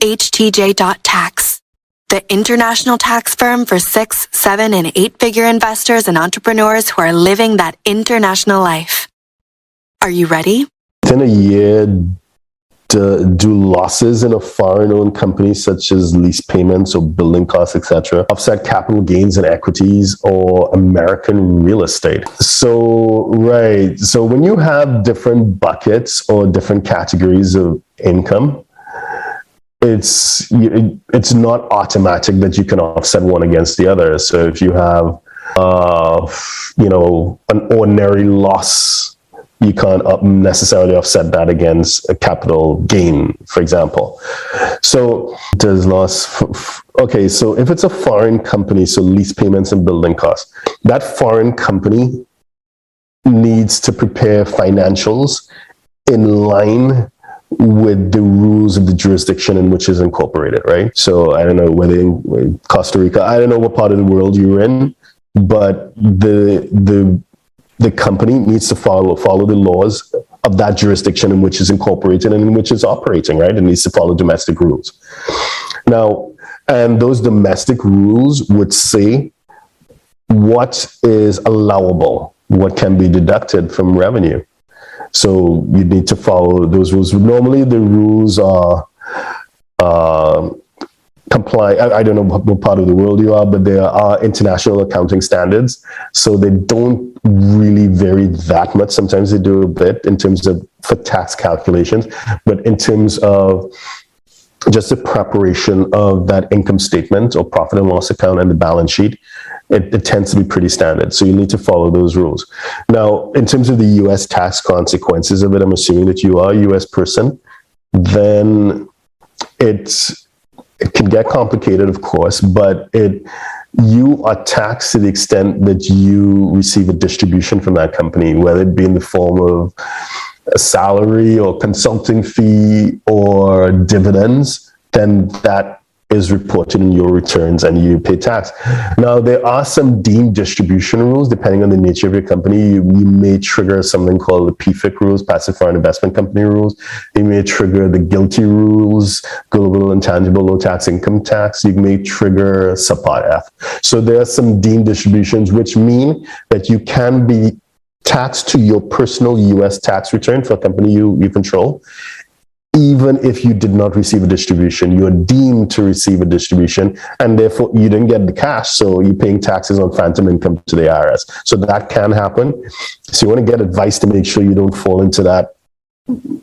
HTJ.tax, the international tax firm for six, seven, and eight figure investors and entrepreneurs who are living that international life. Are you ready? Within a year, do, do losses in a foreign-owned company, such as lease payments or building costs, etc., offset capital gains in equities or American real estate? So, right. So when you have different buckets or different categories of income, it's it's not automatic that you can offset one against the other. So if you have, uh, you know, an ordinary loss you can't necessarily offset that against a capital gain, for example. So does loss. Okay, so if it's a foreign company, so lease payments and building costs, that foreign company needs to prepare financials in line with the rules of the jurisdiction in which is incorporated, right? So I don't know whether in Costa Rica, I don't know what part of the world you're in, but the the the company needs to follow follow the laws of that jurisdiction in which is incorporated and in which it's operating, right? It needs to follow domestic rules. Now, and those domestic rules would say what is allowable, what can be deducted from revenue. So you need to follow those rules. Normally, the rules are uh, comply. I, I, don't know what part of the world you are, but there are international accounting standards. So they don't really vary that much. Sometimes they do a bit in terms of for tax calculations, but in terms of just the preparation of that income statement or profit and loss account and the balance sheet, it, it, tends to be pretty standard. So you need to follow those rules. Now, in terms of the US tax consequences of it, I'm assuming that you are a US person, then it's it can get complicated, of course, but it you are taxed to the extent that you receive a distribution from that company, whether it be in the form of a salary or consulting fee or dividends, then that is reported in your returns and you pay tax. Now, there are some deemed distribution rules depending on the nature of your company. You, you may trigger something called the PFIC rules, passive foreign investment company rules. You may trigger the GILTI rules, global intangible low tax income tax. You may trigger Subpart F. So there are some deemed distributions, which mean that you can be taxed to your personal US tax return for a company you, you control even if you did not receive a distribution, you're deemed to receive a distribution, and therefore you didn't get the cash, so you're paying taxes on phantom income to the IRS. So that can happen. So you want to get advice to make sure you don't fall into that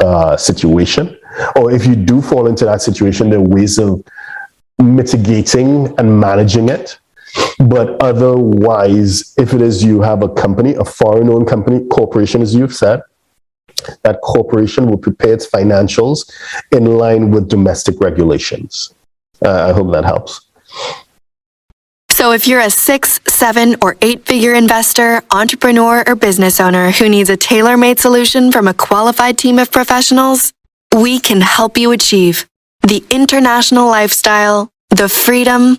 uh, situation, or if you do fall into that situation, there are ways of mitigating and managing it. But otherwise, if it is you have a company, a foreign-owned company, corporation, as you've said, that corporation will prepare its financials in line with domestic regulations. Uh, I hope that helps. So, if you're a six, seven, or eight figure investor, entrepreneur, or business owner who needs a tailor made solution from a qualified team of professionals, we can help you achieve the international lifestyle, the freedom,